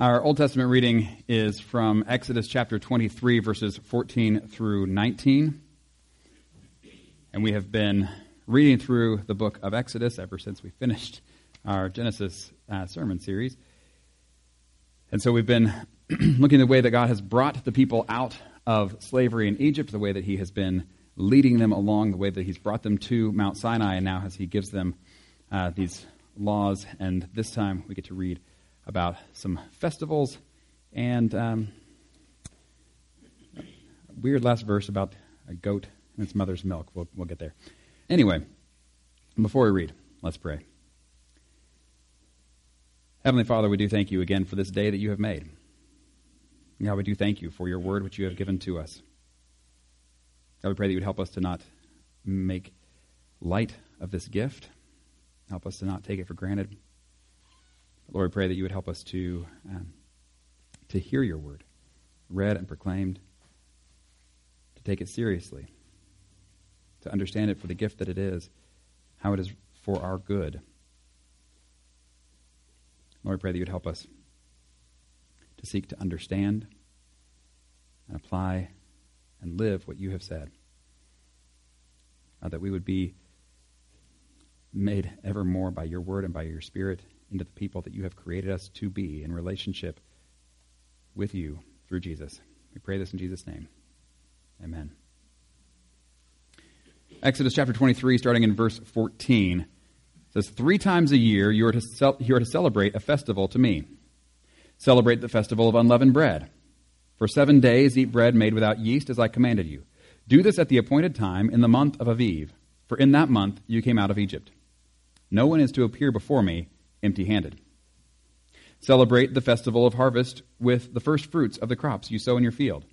Our Old Testament reading is from Exodus chapter 23, verses 14 through 19. And we have been reading through the book of Exodus ever since we finished our Genesis uh, sermon series. And so we've been looking at the way that God has brought the people out of slavery in Egypt, the way that He has been leading them along, the way that He's brought them to Mount Sinai, and now as He gives them uh, these laws. And this time we get to read about some festivals and um, weird last verse about a goat and its mother's milk. We'll, we'll get there. Anyway, before we read, let's pray. Heavenly Father, we do thank you again for this day that you have made. God, we do thank you for your word which you have given to us. God, we pray that you would help us to not make light of this gift. Help us to not take it for granted. Lord, we pray that you would help us to, um, to hear your word, read and proclaimed, to take it seriously, to understand it for the gift that it is, how it is for our good. Lord, we pray that you would help us to seek to understand and apply and live what you have said. Uh, that we would be made ever more by your word and by your spirit into the people that you have created us to be in relationship with you through Jesus. We pray this in Jesus' name. Amen. Exodus chapter 23, starting in verse 14, says, Three times a year you are, to you are to celebrate a festival to me. Celebrate the festival of unleavened bread. For seven days eat bread made without yeast, as I commanded you. Do this at the appointed time in the month of Aviv, for in that month you came out of Egypt. No one is to appear before me empty handed. Celebrate the festival of harvest with the first fruits of the crops you sow in your field.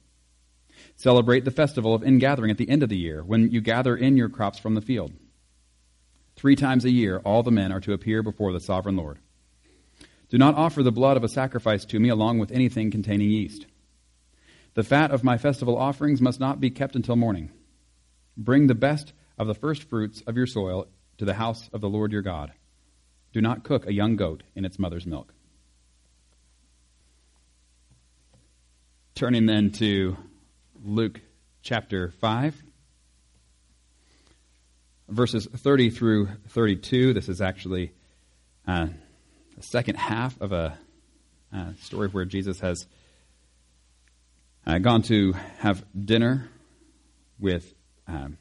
Celebrate the festival of ingathering at the end of the year, when you gather in your crops from the field. Three times a year, all the men are to appear before the sovereign Lord. Do not offer the blood of a sacrifice to me along with anything containing yeast. The fat of my festival offerings must not be kept until morning. Bring the best of the first fruits of your soil to the house of the Lord your God. Do not cook a young goat in its mother's milk. Turning then to Luke chapter 5, verses 30 through 32. This is actually uh, the second half of a uh, story where Jesus has uh, gone to have dinner with um,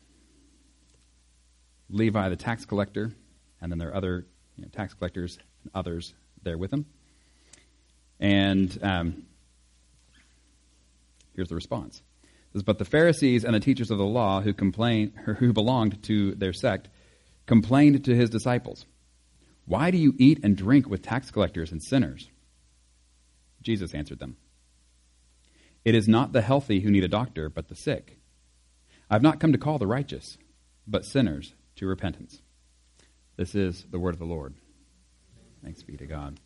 Levi the tax collector, and then there are other you know, tax collectors and others there with him. And um, here's the response. Says, but the Pharisees and the teachers of the law who complained, who belonged to their sect complained to his disciples, Why do you eat and drink with tax collectors and sinners? Jesus answered them, It is not the healthy who need a doctor, but the sick. I've not come to call the righteous, but sinners to repentance. This is the word of the Lord. Thanks be to God.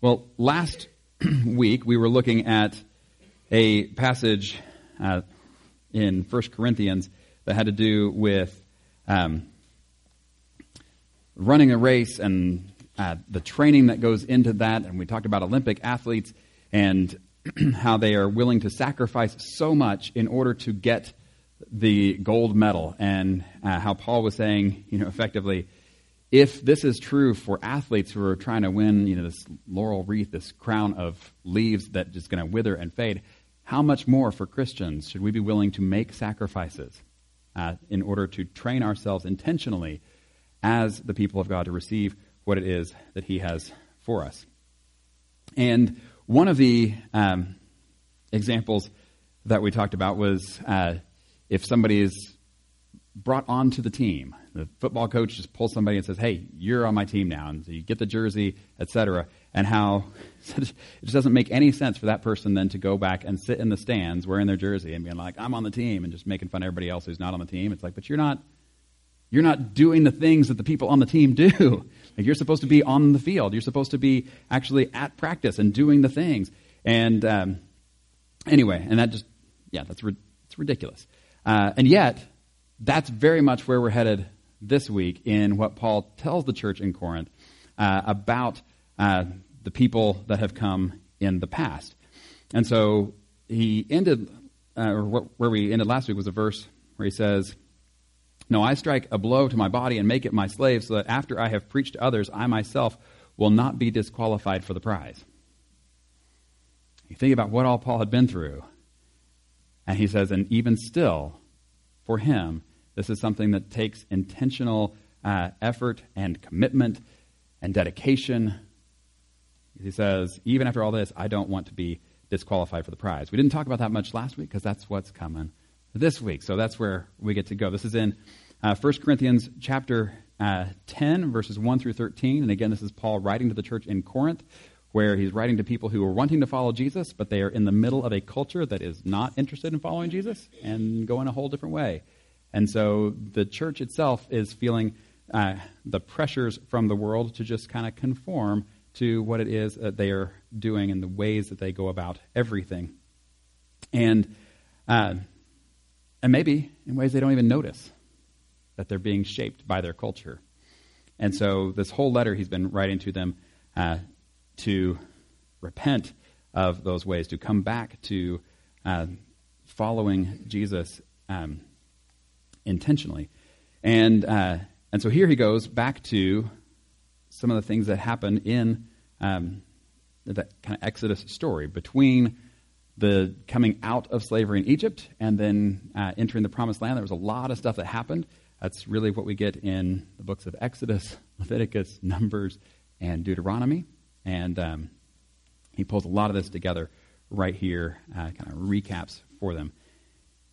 Well, last week we were looking at a passage uh, in 1 Corinthians that had to do with um, running a race and uh, the training that goes into that. And we talked about Olympic athletes and how they are willing to sacrifice so much in order to get the gold medal and uh, how Paul was saying, you know, effectively, if this is true for athletes who are trying to win, you know, this laurel wreath, this crown of leaves that is going to wither and fade, how much more for Christians should we be willing to make sacrifices uh, in order to train ourselves intentionally as the people of God to receive what it is that He has for us? And one of the um, examples that we talked about was uh, if somebody is brought onto the team, the football coach just pulls somebody and says, "Hey, you're on my team now," and so you get the jersey, etc. And how it just doesn't make any sense for that person then to go back and sit in the stands wearing their jersey and being like, "I'm on the team," and just making fun of everybody else who's not on the team. It's like, but you're not. You're not doing the things that the people on the team do. Like you're supposed to be on the field. You're supposed to be actually at practice and doing the things. And um, anyway, and that just, yeah, that's it's ridiculous. Uh, and yet, that's very much where we're headed this week in what Paul tells the church in Corinth uh, about uh, the people that have come in the past. And so he ended, uh, or where we ended last week was a verse where he says, No, I strike a blow to my body and make it my slave, so that after I have preached to others, I myself will not be disqualified for the prize. You think about what all Paul had been through. And he says, and even still, for him, this is something that takes intentional uh, effort and commitment and dedication. He says, even after all this, I don't want to be disqualified for the prize. We didn't talk about that much last week because that's what's coming this week. So that's where we get to go. This is in uh, 1 Corinthians chapter uh, 10, verses 1 through 13. And again, this is Paul writing to the church in Corinth, where he's writing to people who are wanting to follow Jesus, but they are in the middle of a culture that is not interested in following Jesus and going a whole different way. And so the church itself is feeling uh, the pressures from the world to just kind of conform to what it is that they are doing and the ways that they go about everything. And, uh, and maybe in ways they don't even notice that they're being shaped by their culture. And so, this whole letter he's been writing to them uh, to repent of those ways, to come back to uh, following Jesus um, intentionally. And, uh, and so, here he goes back to some of the things that happen in um, that kind of Exodus story between the coming out of slavery in Egypt and then uh, entering the promised land. There was a lot of stuff that happened. That's really what we get in the books of Exodus, Leviticus, Numbers, and Deuteronomy. And um, he pulls a lot of this together right here, uh, kind of recaps for them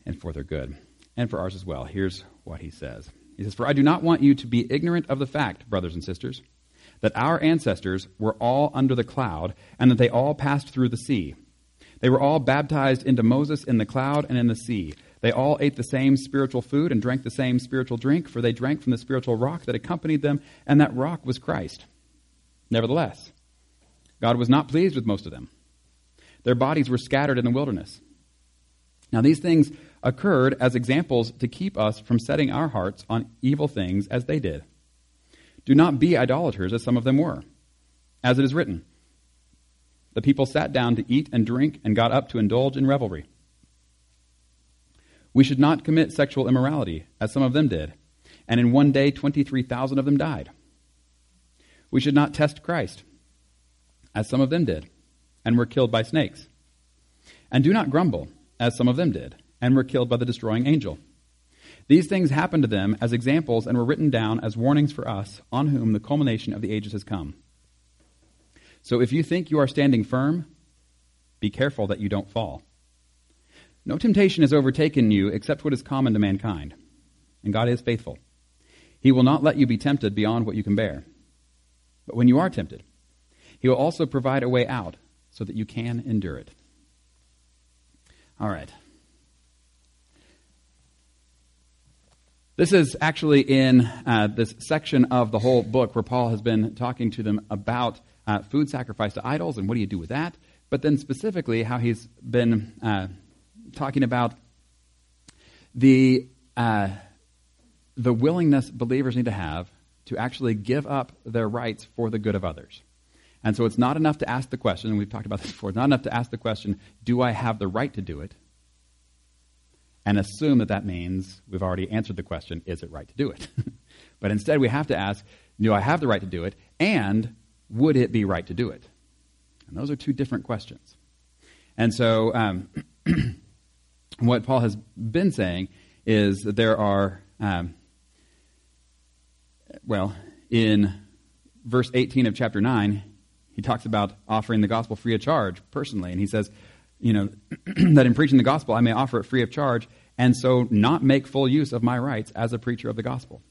and for their good, and for ours as well. Here's what he says He says, For I do not want you to be ignorant of the fact, brothers and sisters, that our ancestors were all under the cloud, and that they all passed through the sea. They were all baptized into Moses in the cloud and in the sea they all ate the same spiritual food and drank the same spiritual drink, for they drank from the spiritual rock that accompanied them, and that rock was Christ. Nevertheless, God was not pleased with most of them. Their bodies were scattered in the wilderness. Now, these things occurred as examples to keep us from setting our hearts on evil things as they did. Do not be idolaters as some of them were. As it is written, the people sat down to eat and drink and got up to indulge in revelry. We should not commit sexual immorality, as some of them did, and in one day 23,000 of them died. We should not test Christ, as some of them did, and were killed by snakes. And do not grumble, as some of them did, and were killed by the destroying angel. These things happened to them as examples and were written down as warnings for us, on whom the culmination of the ages has come. So if you think you are standing firm, be careful that you don't fall. No temptation has overtaken you except what is common to mankind. And God is faithful. He will not let you be tempted beyond what you can bear. But when you are tempted, He will also provide a way out so that you can endure it. All right. This is actually in uh, this section of the whole book where Paul has been talking to them about uh, food sacrificed to idols and what do you do with that, but then specifically how he's been uh, talking about the, uh, the willingness believers need to have to actually give up their rights for the good of others. And so it's not enough to ask the question, and we've talked about this before, it's not enough to ask the question, do I have the right to do it? And assume that that means we've already answered the question, is it right to do it? but instead, we have to ask, do I have the right to do it? And would it be right to do it? And those are two different questions. And so, um, what Paul has been saying is that there are, um, well, in verse 18 of chapter 9, he talks about offering the gospel free of charge personally. And he says, you know, that in preaching the gospel, I may offer it free of charge and so not make full use of my rights as a preacher of the gospel.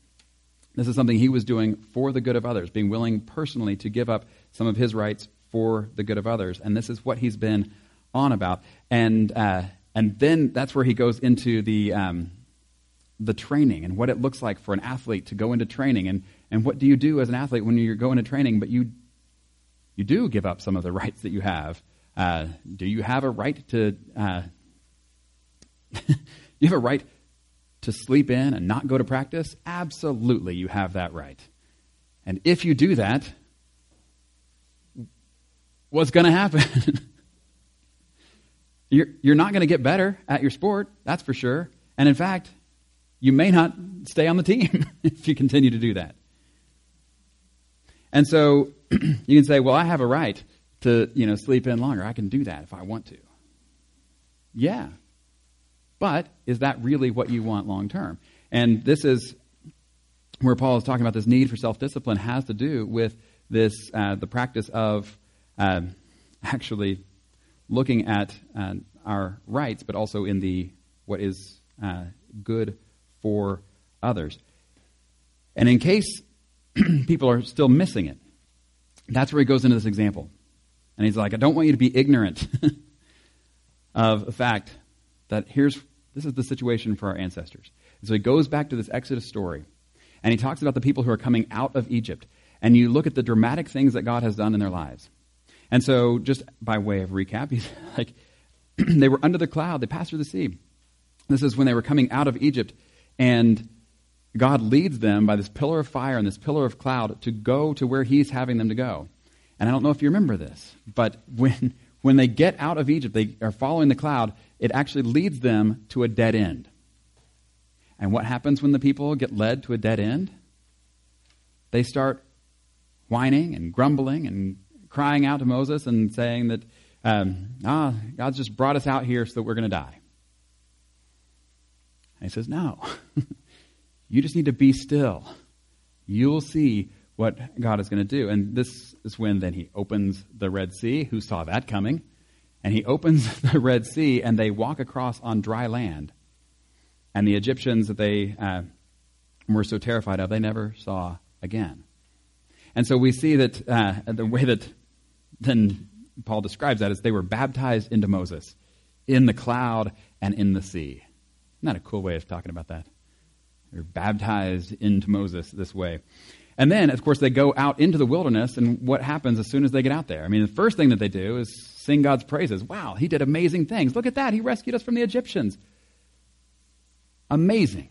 This is something he was doing for the good of others, being willing personally to give up some of his rights for the good of others. And this is what he's been on about. And, uh, and then that's where he goes into the, um, the training and what it looks like for an athlete to go into training. And, and what do you do as an athlete when you're going to training, but you, you do give up some of the rights that you have? Uh, do you have a right to. Uh, you have a right to sleep in and not go to practice? Absolutely, you have that right. And if you do that, what's going to happen? you're, you're not going to get better at your sport, that's for sure. And in fact, you may not stay on the team if you continue to do that. And so you can say, well, I have a right to, you know, sleep in longer. I can do that if I want to. Yeah. But is that really what you want long term? And this is where Paul is talking about this need for self discipline has to do with this uh, the practice of uh, actually looking at uh, our rights, but also in the what is uh, good for others. And in case people are still missing it, that's where he goes into this example. And he's like, I don't want you to be ignorant of the fact that here's this is the situation for our ancestors. And so he goes back to this Exodus story, and he talks about the people who are coming out of Egypt. And you look at the dramatic things that God has done in their lives. And so, just by way of recap, he's like, they were under the cloud, they passed through the sea. This is when they were coming out of Egypt, and God leads them by this pillar of fire and this pillar of cloud to go to where He's having them to go. And I don't know if you remember this, but when, when they get out of Egypt, they are following the cloud, it actually leads them to a dead end. And what happens when the people get led to a dead end? They start whining and grumbling and crying out to Moses and saying that, um, ah, God's just brought us out here so that we're going to die. And he says, no. you just need to be still. You'll see what God is going to do. And this is when then he opens the Red Sea. Who saw that coming? And he opens the Red Sea, and they walk across on dry land. And the Egyptians that they uh, were so terrified of, they never saw again. And so we see that uh, the way that then Paul describes that is they were baptized into Moses in the cloud and in the sea. Isn't that a cool way of talking about that? They're baptized into Moses this way. And then, of course, they go out into the wilderness, and what happens as soon as they get out there? I mean, the first thing that they do is sing God's praises. Wow, he did amazing things. Look at that. He rescued us from the Egyptians. Amazing.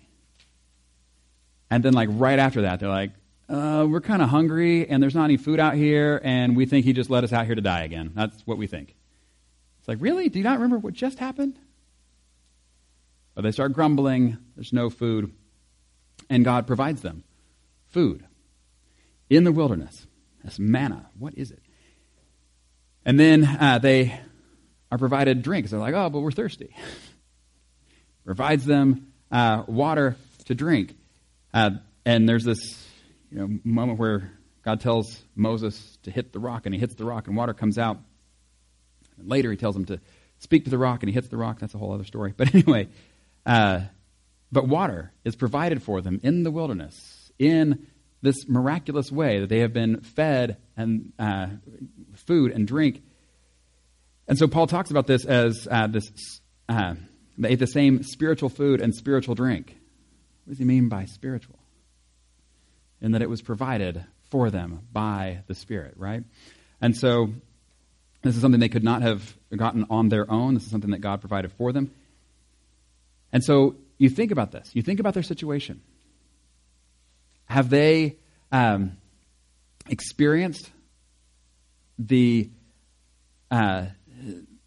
And then, like, right after that, they're like, uh, we're kind of hungry, and there's not any food out here, and we think he just let us out here to die again. That's what we think. It's like, really? Do you not remember what just happened? But they start grumbling. There's no food. And God provides them food in the wilderness. That's manna. What is it? And then uh, they are provided drinks. They're like, oh, but we're thirsty. Provides them uh, water to drink. Uh, and there's this you know, moment where God tells Moses to hit the rock, and he hits the rock, and water comes out. And later, he tells him to speak to the rock, and he hits the rock. That's a whole other story. But anyway, uh, but water is provided for them in the wilderness, in this miraculous way that they have been fed and uh, food and drink. And so Paul talks about this as uh, this uh, they ate the same spiritual food and spiritual drink. What does he mean by spiritual? In that it was provided for them by the Spirit, right? And so this is something they could not have gotten on their own. This is something that God provided for them. And so you think about this. You think about their situation. Have they um, experienced the uh,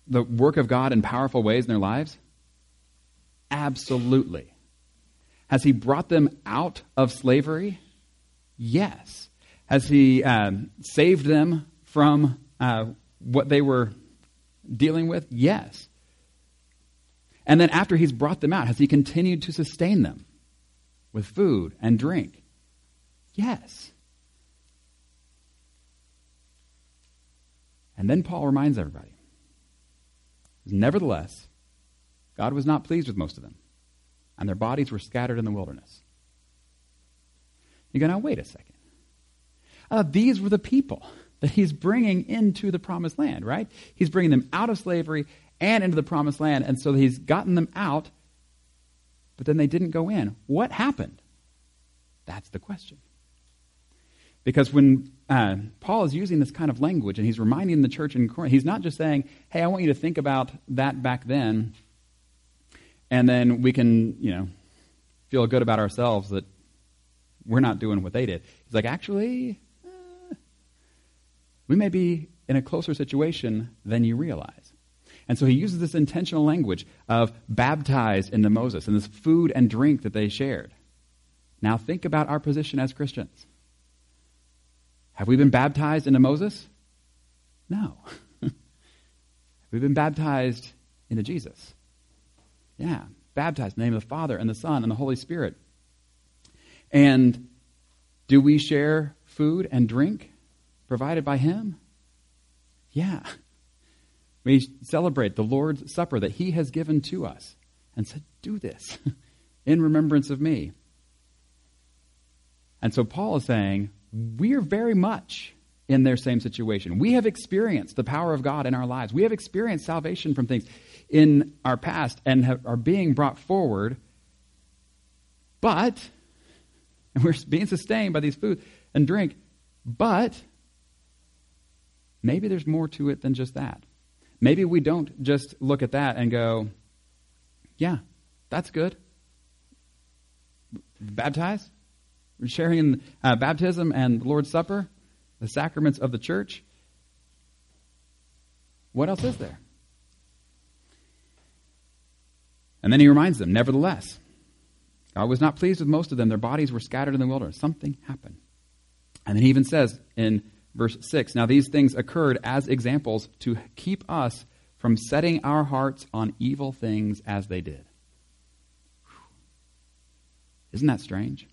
the work of God in powerful ways in their lives? Absolutely. Has He brought them out of slavery? Yes. Has He um, saved them from uh, what they were dealing with? Yes. And then after He's brought them out, has He continued to sustain them with food and drink? Yes. And then Paul reminds everybody Nevertheless, God was not pleased with most of them, and their bodies were scattered in the wilderness. You go, now, wait a second. Uh, these were the people that he's bringing into the promised land, right? He's bringing them out of slavery and into the promised land, and so he's gotten them out, but then they didn't go in. What happened? That's the question. Because when uh, Paul is using this kind of language and he's reminding the church in Corinth, he's not just saying, hey, I want you to think about that back then, and then we can, you know, feel good about ourselves that we're not doing what they did. He's like, actually, uh, we may be in a closer situation than you realize. And so he uses this intentional language of baptized into Moses and this food and drink that they shared. Now think about our position as Christians. Have we been baptized into Moses? No. Have We've been baptized into Jesus. Yeah, baptized in the name of the Father and the Son and the Holy Spirit. And do we share food and drink provided by Him? Yeah. We celebrate the Lord's Supper that He has given to us and said, Do this in remembrance of me. And so Paul is saying, We're very much in their same situation. We have experienced the power of God in our lives. We have experienced salvation from things in our past and have, are being brought forward. But, and we're being sustained by these food and drink, but maybe there's more to it than just that. Maybe we don't just look at that and go, yeah, that's good. Baptize? Sharing in uh, baptism and the Lord's Supper, the sacraments of the church. What else is there? And then he reminds them, nevertheless, God was not pleased with most of them. Their bodies were scattered in the wilderness. Something happened. And then he even says in verse 6 Now these things occurred as examples to keep us from setting our hearts on evil things as they did. Isn't that strange?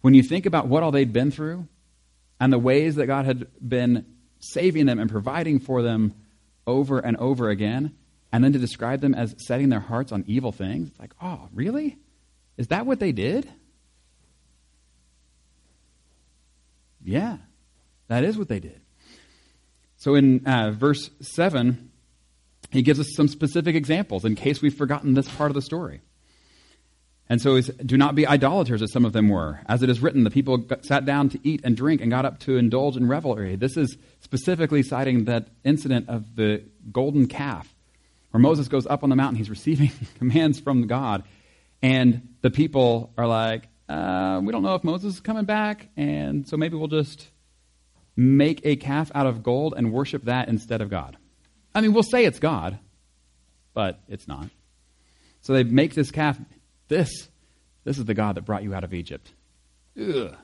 When you think about what all they'd been through and the ways that God had been saving them and providing for them over and over again, and then to describe them as setting their hearts on evil things, it's like, oh, really? Is that what they did? Yeah, that is what they did. So in uh, verse 7, he gives us some specific examples in case we've forgotten this part of the story. And so he's, do not be idolaters as some of them were. As it is written, the people got, sat down to eat and drink and got up to indulge in revelry. This is specifically citing that incident of the golden calf where Moses goes up on the mountain. He's receiving commands from God. And the people are like, uh, we don't know if Moses is coming back. And so maybe we'll just make a calf out of gold and worship that instead of God. I mean, we'll say it's God, but it's not. So they make this calf. This, this is the God that brought you out of Egypt. Ugh,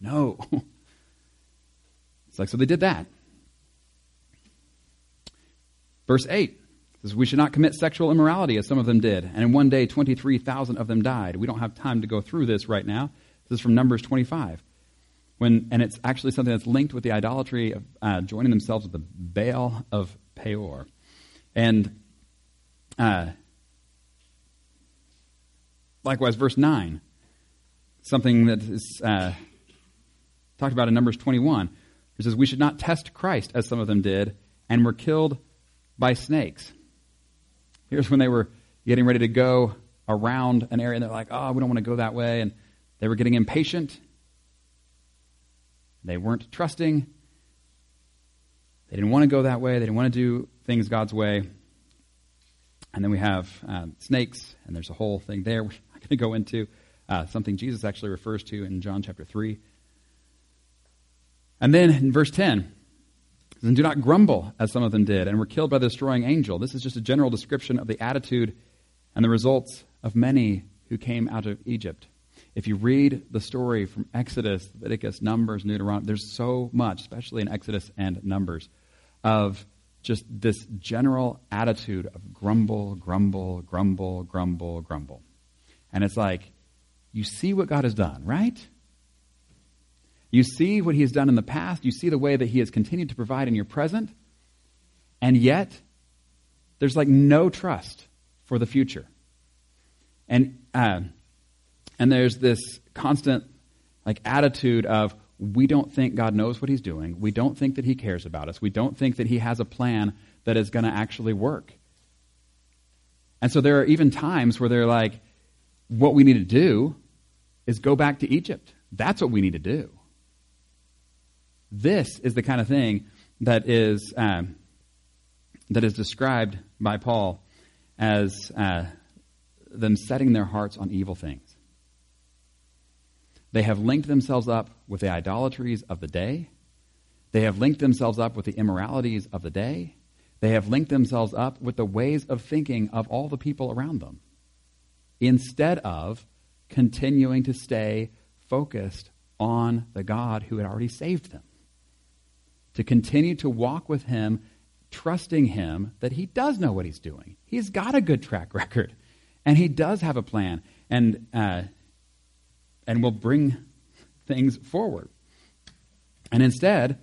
no. It's like, so they did that. Verse 8 says, We should not commit sexual immorality as some of them did. And in one day, 23,000 of them died. We don't have time to go through this right now. This is from Numbers 25. When, and it's actually something that's linked with the idolatry of uh, joining themselves with the Baal of Peor. And uh, likewise, verse 9, something that is uh, talked about in Numbers 21. It says, We should not test Christ as some of them did and were killed by snakes. Here's when they were getting ready to go around an area and they're like, Oh, we don't want to go that way. And they were getting impatient. They weren't trusting. They didn't want to go that way. They didn't want to do things God's way. And then we have uh, snakes, and there's a whole thing there we're not going to go into. Uh, something Jesus actually refers to in John chapter 3. And then in verse 10, and do not grumble as some of them did and were killed by the destroying angel. This is just a general description of the attitude and the results of many who came out of Egypt. If you read the story from Exodus, Leviticus, Numbers, Deuteronomy, there's so much, especially in Exodus and Numbers, of just this general attitude of grumble, grumble, grumble, grumble, grumble. And it's like, you see what God has done, right? You see what He has done in the past. You see the way that He has continued to provide in your present. And yet, there's like no trust for the future. And, uh, and there's this constant like attitude of, we don't think God knows what He's doing. We don't think that He cares about us. We don't think that He has a plan that is going to actually work. And so there are even times where they're like, what we need to do is go back to Egypt. That's what we need to do. This is the kind of thing that is, um, that is described by Paul as uh, them setting their hearts on evil things. They have linked themselves up with the idolatries of the day. They have linked themselves up with the immoralities of the day. They have linked themselves up with the ways of thinking of all the people around them instead of continuing to stay focused on the God who had already saved them. To continue to walk with Him, trusting Him that He does know what He's doing. He's got a good track record, and He does have a plan, and, uh, and will bring things forward. And instead,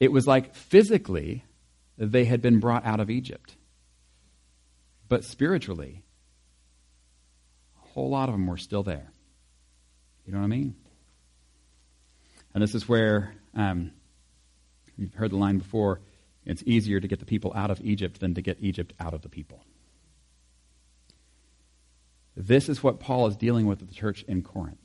it was like physically they had been brought out of Egypt. But spiritually, a whole lot of them were still there. You know what I mean? And this is where um, you've heard the line before it's easier to get the people out of Egypt than to get Egypt out of the people. This is what Paul is dealing with at the church in Corinth.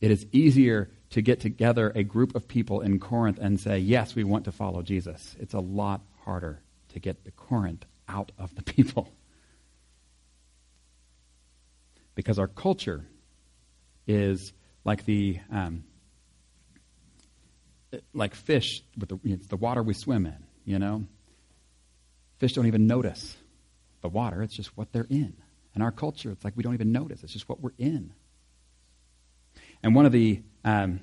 It is easier to get together a group of people in Corinth and say, yes, we want to follow Jesus. It's a lot harder to get the Corinth out of the people. Because our culture is like the um, like fish with the, it's the water we swim in. You know, fish don't even notice the water; it's just what they're in. And our culture, it's like we don't even notice; it's just what we're in. And one of the um,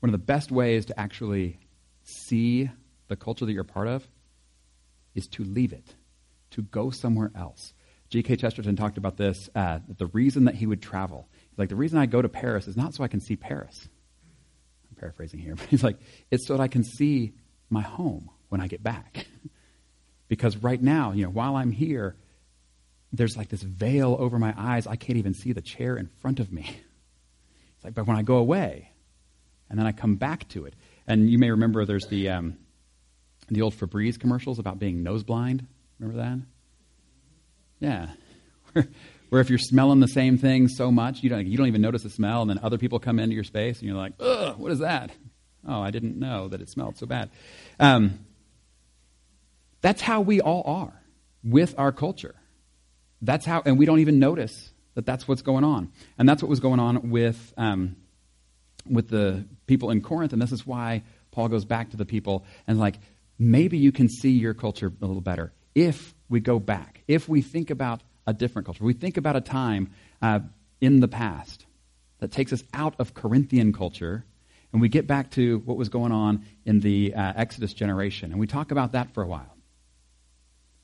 one of the best ways to actually see the culture that you're part of is to leave it, to go somewhere else. G.K. Chesterton talked about this. Uh, the reason that he would travel, He's like the reason I go to Paris is not so I can see Paris. I'm paraphrasing here, but he's like, it's so that I can see my home when I get back. because right now, you know, while I'm here, there's like this veil over my eyes. I can't even see the chair in front of me. It's like, but when I go away, and then I come back to it, and you may remember there's the um, the old Febreze commercials about being nose blind. Remember that? Yeah. Where if you're smelling the same thing so much, you don't, you don't even notice the smell, and then other people come into your space, and you're like, ugh, what is that? Oh, I didn't know that it smelled so bad. Um, that's how we all are with our culture. That's how, and we don't even notice that that's what's going on. And that's what was going on with, um, with the people in Corinth, and this is why Paul goes back to the people and, like, maybe you can see your culture a little better if we go back, if we think about a different culture, we think about a time uh, in the past that takes us out of Corinthian culture and we get back to what was going on in the uh, Exodus generation. And we talk about that for a while.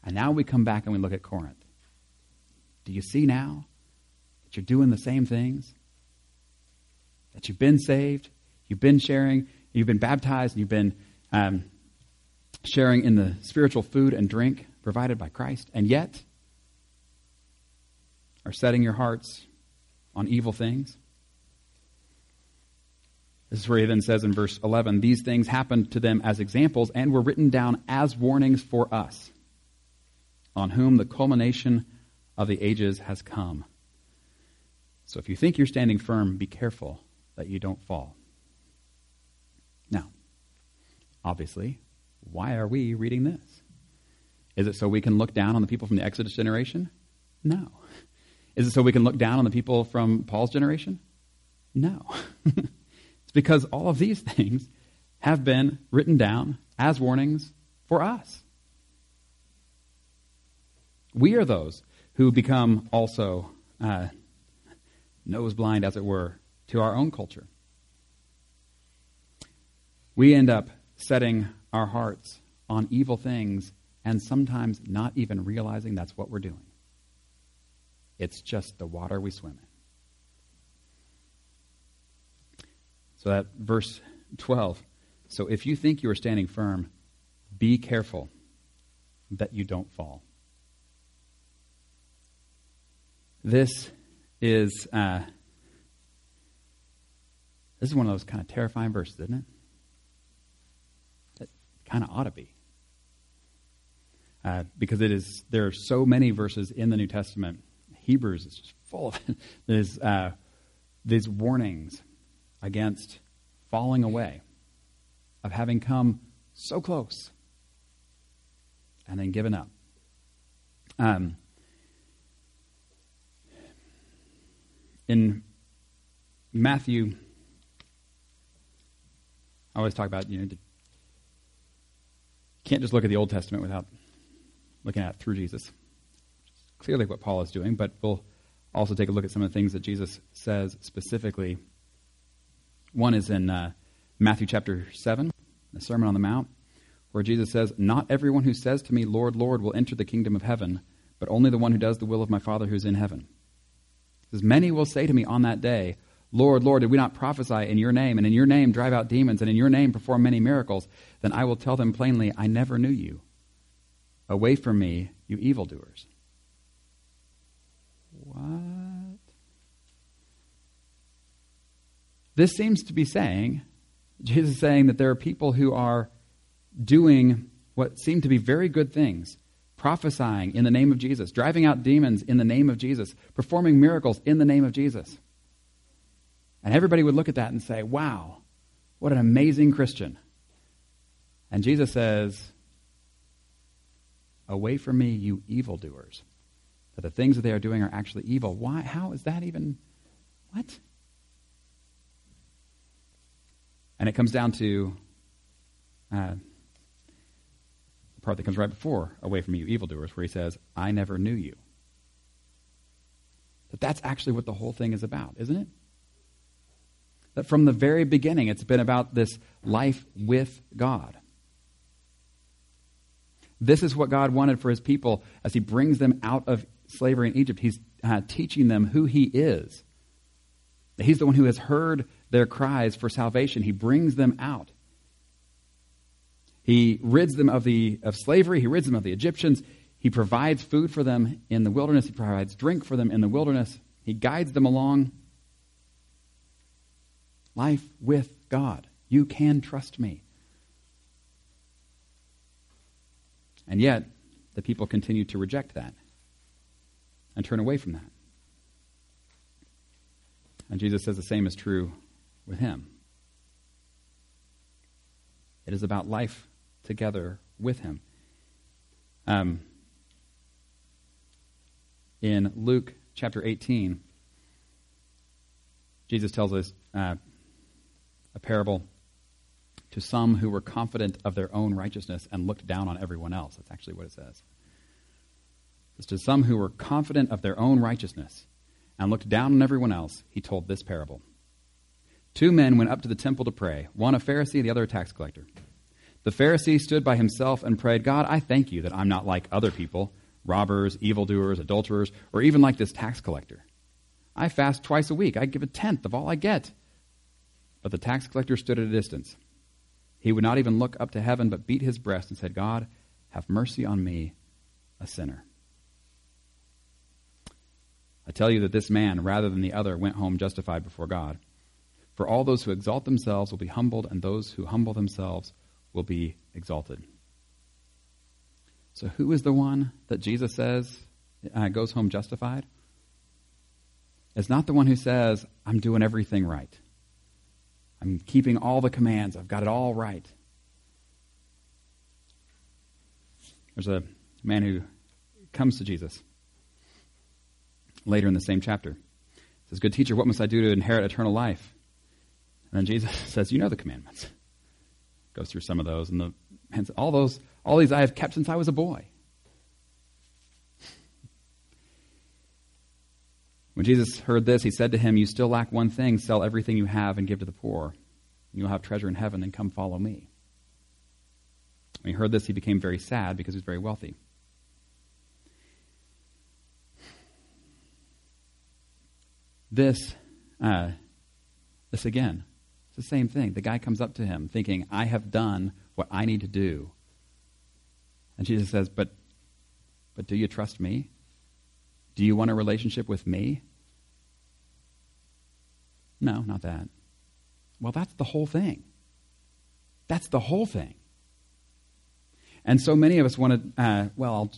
And now we come back and we look at Corinth. Do you see now that you're doing the same things? That you've been saved, you've been sharing, you've been baptized, and you've been um, sharing in the spiritual food and drink provided by Christ, and yet are setting your hearts on evil things. This is where he then says in verse 11 These things happened to them as examples and were written down as warnings for us, on whom the culmination of the ages has come. So if you think you're standing firm, be careful that you don't fall. Now, obviously, why are we reading this? Is it so we can look down on the people from the Exodus generation? No. Is it so we can look down on the people from Paul's generation? No. it's because all of these things have been written down as warnings for us. We are those who become also uh, nose blind, as it were, to our own culture. We end up setting our hearts on evil things and sometimes not even realizing that's what we're doing. It's just the water we swim in. So that verse 12. So if you think you are standing firm, be careful that you don't fall. This is uh, this is one of those kind of terrifying verses, isn't it? That kind of ought to be. Uh, because it is there are so many verses in the New Testament. Hebrews is just full of it. Uh, these warnings against falling away, of having come so close and then given up. Um, in Matthew I always talk about, you know, you can't just look at the Old Testament without looking at it through Jesus. Clearly what Paul is doing, but we'll also take a look at some of the things that Jesus says specifically. One is in uh, Matthew chapter 7, the Sermon on the Mount, where Jesus says, Not everyone who says to me, Lord, Lord, will enter the kingdom of heaven, but only the one who does the will of my Father who is in heaven. Says, Many will say to me on that day, Lord, Lord, did we not prophesy in your name, and in your name drive out demons, and in your name perform many miracles? Then I will tell them plainly, I never knew you. Away from me, you evildoers. What? This seems to be saying, Jesus is saying that there are people who are doing what seem to be very good things, prophesying in the name of Jesus, driving out demons in the name of Jesus, performing miracles in the name of Jesus. And everybody would look at that and say, wow, what an amazing Christian. And Jesus says, Away from me, you evildoers. That the things that they are doing are actually evil. Why? How is that even? What? And it comes down to uh, part that comes right before, Away from you evildoers, where he says, I never knew you. That that's actually what the whole thing is about, isn't it? That from the very beginning, it's been about this life with God. This is what God wanted for his people as he brings them out of slavery in Egypt. He's uh, teaching them who he is. He's the one who has heard their cries for salvation. He brings them out. He rids them of, the, of slavery. He rids them of the Egyptians. He provides food for them in the wilderness. He provides drink for them in the wilderness. He guides them along life with God. You can trust me. And yet, the people continue to reject that and turn away from that. And Jesus says the same is true with him. It is about life together with him. Um, in Luke chapter 18, Jesus tells us uh, a parable to some who were confident of their own righteousness and looked down on everyone else. That's actually what it says. It's to some who were confident of their own righteousness and looked down on everyone else, he told this parable. Two men went up to the temple to pray, one a Pharisee, the other a tax collector. The Pharisee stood by himself and prayed, God, I thank you that I'm not like other people, robbers, evildoers, adulterers, or even like this tax collector. I fast twice a week. I give a tenth of all I get. But the tax collector stood at a distance. He would not even look up to heaven, but beat his breast and said, God, have mercy on me, a sinner. I tell you that this man, rather than the other, went home justified before God. For all those who exalt themselves will be humbled, and those who humble themselves will be exalted. So, who is the one that Jesus says uh, goes home justified? It's not the one who says, I'm doing everything right. I'm keeping all the commands. I've got it all right. There's a man who comes to Jesus later in the same chapter. He says, Good teacher, what must I do to inherit eternal life? And then Jesus says, You know the commandments. Goes through some of those, and the and all those, all these I have kept since I was a boy. When Jesus heard this, he said to him, You still lack one thing. Sell everything you have and give to the poor. You'll have treasure in heaven, and come follow me. When he heard this, he became very sad because he was very wealthy. This, uh, this again, it's the same thing. The guy comes up to him thinking, I have done what I need to do. And Jesus says, But, but do you trust me? Do you want a relationship with me? No, not that. Well, that's the whole thing. That's the whole thing. And so many of us want to, uh, well, I'll,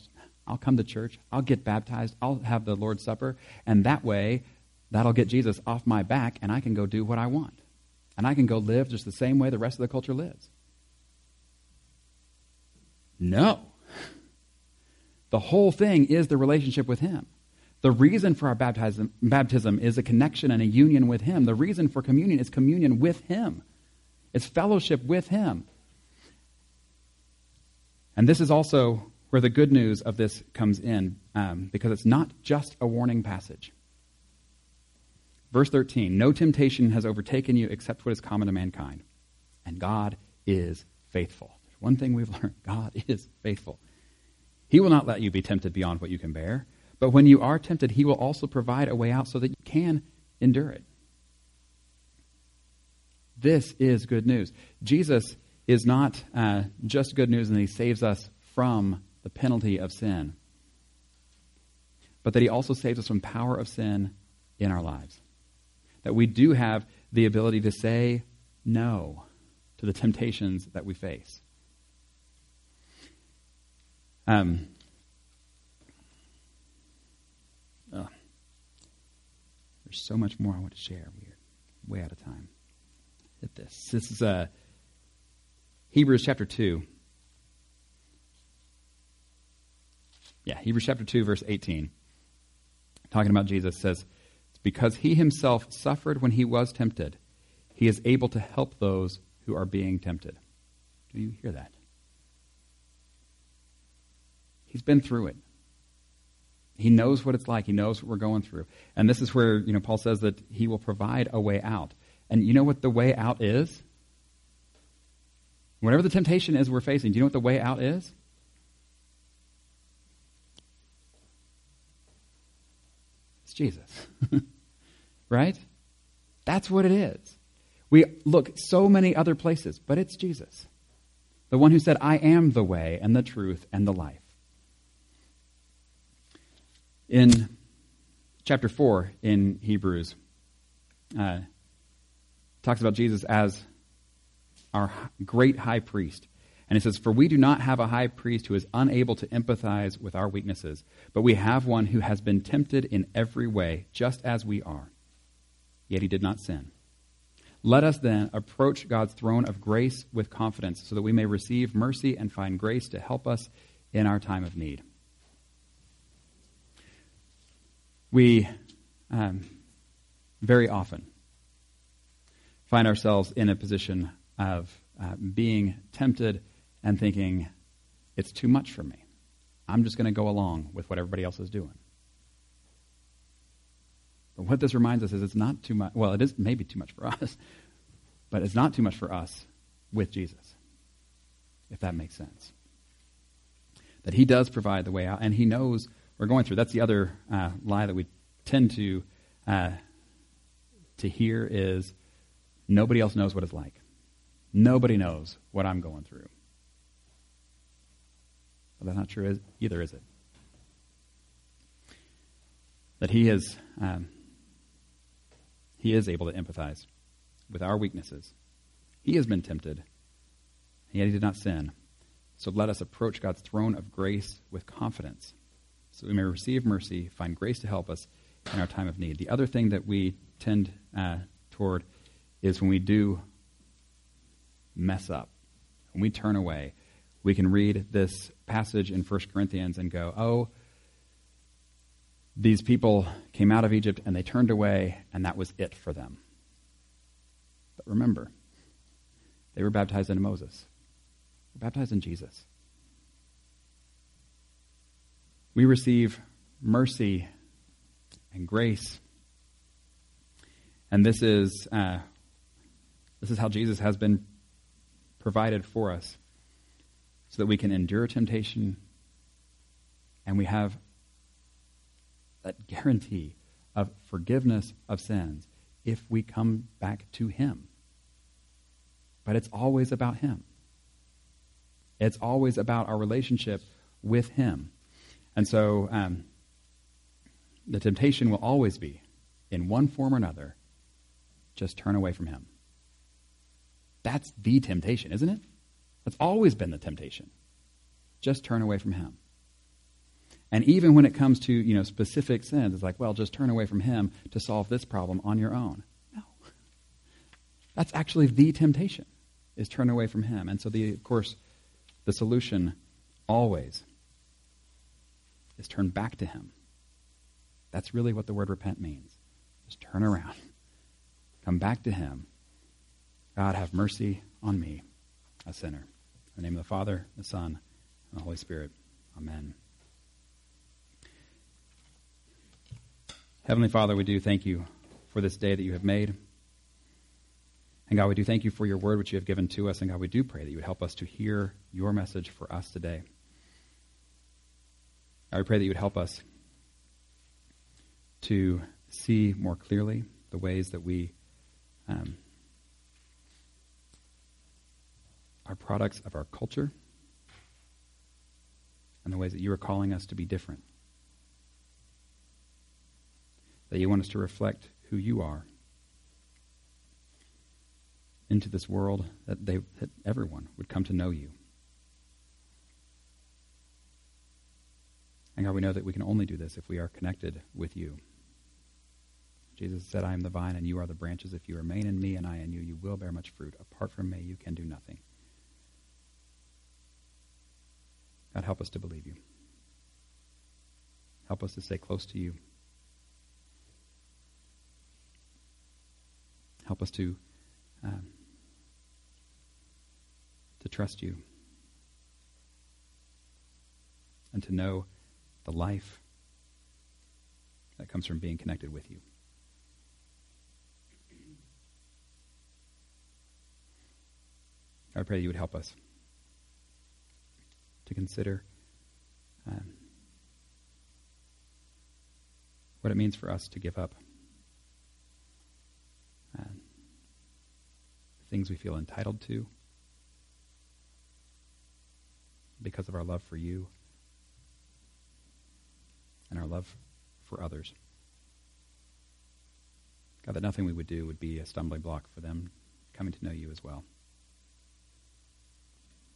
I'll come to church, I'll get baptized, I'll have the Lord's Supper, and that way, that'll get Jesus off my back, and I can go do what I want. And I can go live just the same way the rest of the culture lives. No. The whole thing is the relationship with Him. The reason for our baptism, baptism is a connection and a union with Him. The reason for communion is communion with Him. It's fellowship with Him. And this is also where the good news of this comes in, um, because it's not just a warning passage. Verse 13 No temptation has overtaken you except what is common to mankind, and God is faithful. One thing we've learned God is faithful. He will not let you be tempted beyond what you can bear, but when you are tempted, He will also provide a way out so that you can endure it. This is good news. Jesus is not uh, just good news and that He saves us from the penalty of sin, but that He also saves us from power of sin in our lives. That we do have the ability to say no to the temptations that we face. Um, oh, there's so much more I want to share. We're way out of time. Hit this. This is uh, Hebrews chapter 2. Yeah, Hebrews chapter 2, verse 18. Talking about Jesus says, because he himself suffered when he was tempted, he is able to help those who are being tempted. Do you hear that? He's been through it. He knows what it's like. He knows what we're going through. And this is where, you know, Paul says that he will provide a way out. And you know what the way out is? Whatever the temptation is we're facing, do you know what the way out is? It's Jesus. right? That's what it is. We look so many other places, but it's Jesus. The one who said, I am the way and the truth and the life. In chapter 4 in Hebrews, uh, talks about Jesus as our great high priest. And he says, For we do not have a high priest who is unable to empathize with our weaknesses, but we have one who has been tempted in every way, just as we are. Yet he did not sin. Let us then approach God's throne of grace with confidence, so that we may receive mercy and find grace to help us in our time of need. we um, very often find ourselves in a position of uh, being tempted and thinking, it's too much for me. I'm just going to go along with what everybody else is doing. But what this reminds us is it's not too much. Well, it is maybe too much for us, but it's not too much for us with Jesus, if that makes sense. That He does provide the way out, and He knows we're going through. That's the other uh, lie that we tend to uh, to hear is nobody else knows what it's like. Nobody knows what I'm going through. That's not true either, is it? That he is um, he is able to empathize with our weaknesses. He has been tempted, yet he did not sin. So let us approach God's throne of grace with confidence so we may receive mercy, find grace to help us in our time of need. The other thing that we tend uh, toward is when we do mess up, when we turn away, we can read this passage in 1 Corinthians and go, oh, these people came out of Egypt and they turned away, and that was it for them. But remember, they were baptized into Moses. They were baptized in Jesus we receive mercy and grace. And this is, uh, this is how Jesus has been provided for us so that we can endure temptation and we have that guarantee of forgiveness of sins if we come back to Him. But it's always about Him. It's always about our relationship with Him. And so um, the temptation will always be, in one form or another, just turn away from Him. That's the temptation, isn't it? That's always been the temptation. Just turn away from Him. And even when it comes to you know specific sins, it's like, well, just turn away from Him to solve this problem on your own. No, that's actually the temptation, is turn away from Him. And so, the of course, the solution always is turn back to Him. That's really what the word repent means. Just turn around. Come back to Him. God, have mercy on me, a sinner. In the name of the Father, the Son, and the Holy Spirit. Amen. Heavenly Father, we do thank you for this day that you have made. And God, we do thank you for your word which you have given to us. And God, we do pray that you would help us to hear your message for us today. I pray that you would help us to see more clearly the ways that we um, are products of our culture and the ways that you are calling us to be different. That you want us to reflect who you are into this world, that, they, that everyone would come to know you. And God, we know that we can only do this if we are connected with you. Jesus said, I am the vine and you are the branches. If you remain in me and I in you, you will bear much fruit. Apart from me, you can do nothing. God, help us to believe you. Help us to stay close to you. Help us to um, to trust you and to know the life that comes from being connected with you. I pray that you would help us to consider um, what it means for us to give up things we feel entitled to because of our love for you and our love for others. God, that nothing we would do would be a stumbling block for them coming to know you as well.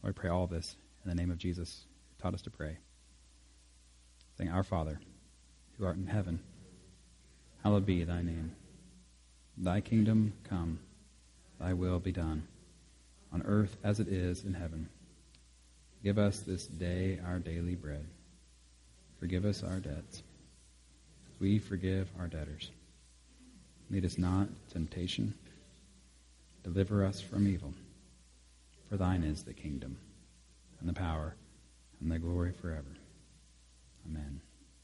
Lord, I pray all this in the name of Jesus, who taught us to pray. Saying, Our Father, who art in heaven, hallowed be thy name. Thy kingdom come, thy will be done, on earth as it is in heaven. Give us this day our daily bread. Forgive us our debts, we forgive our debtors. Lead us not temptation. Deliver us from evil. For thine is the kingdom, and the power, and the glory forever. Amen.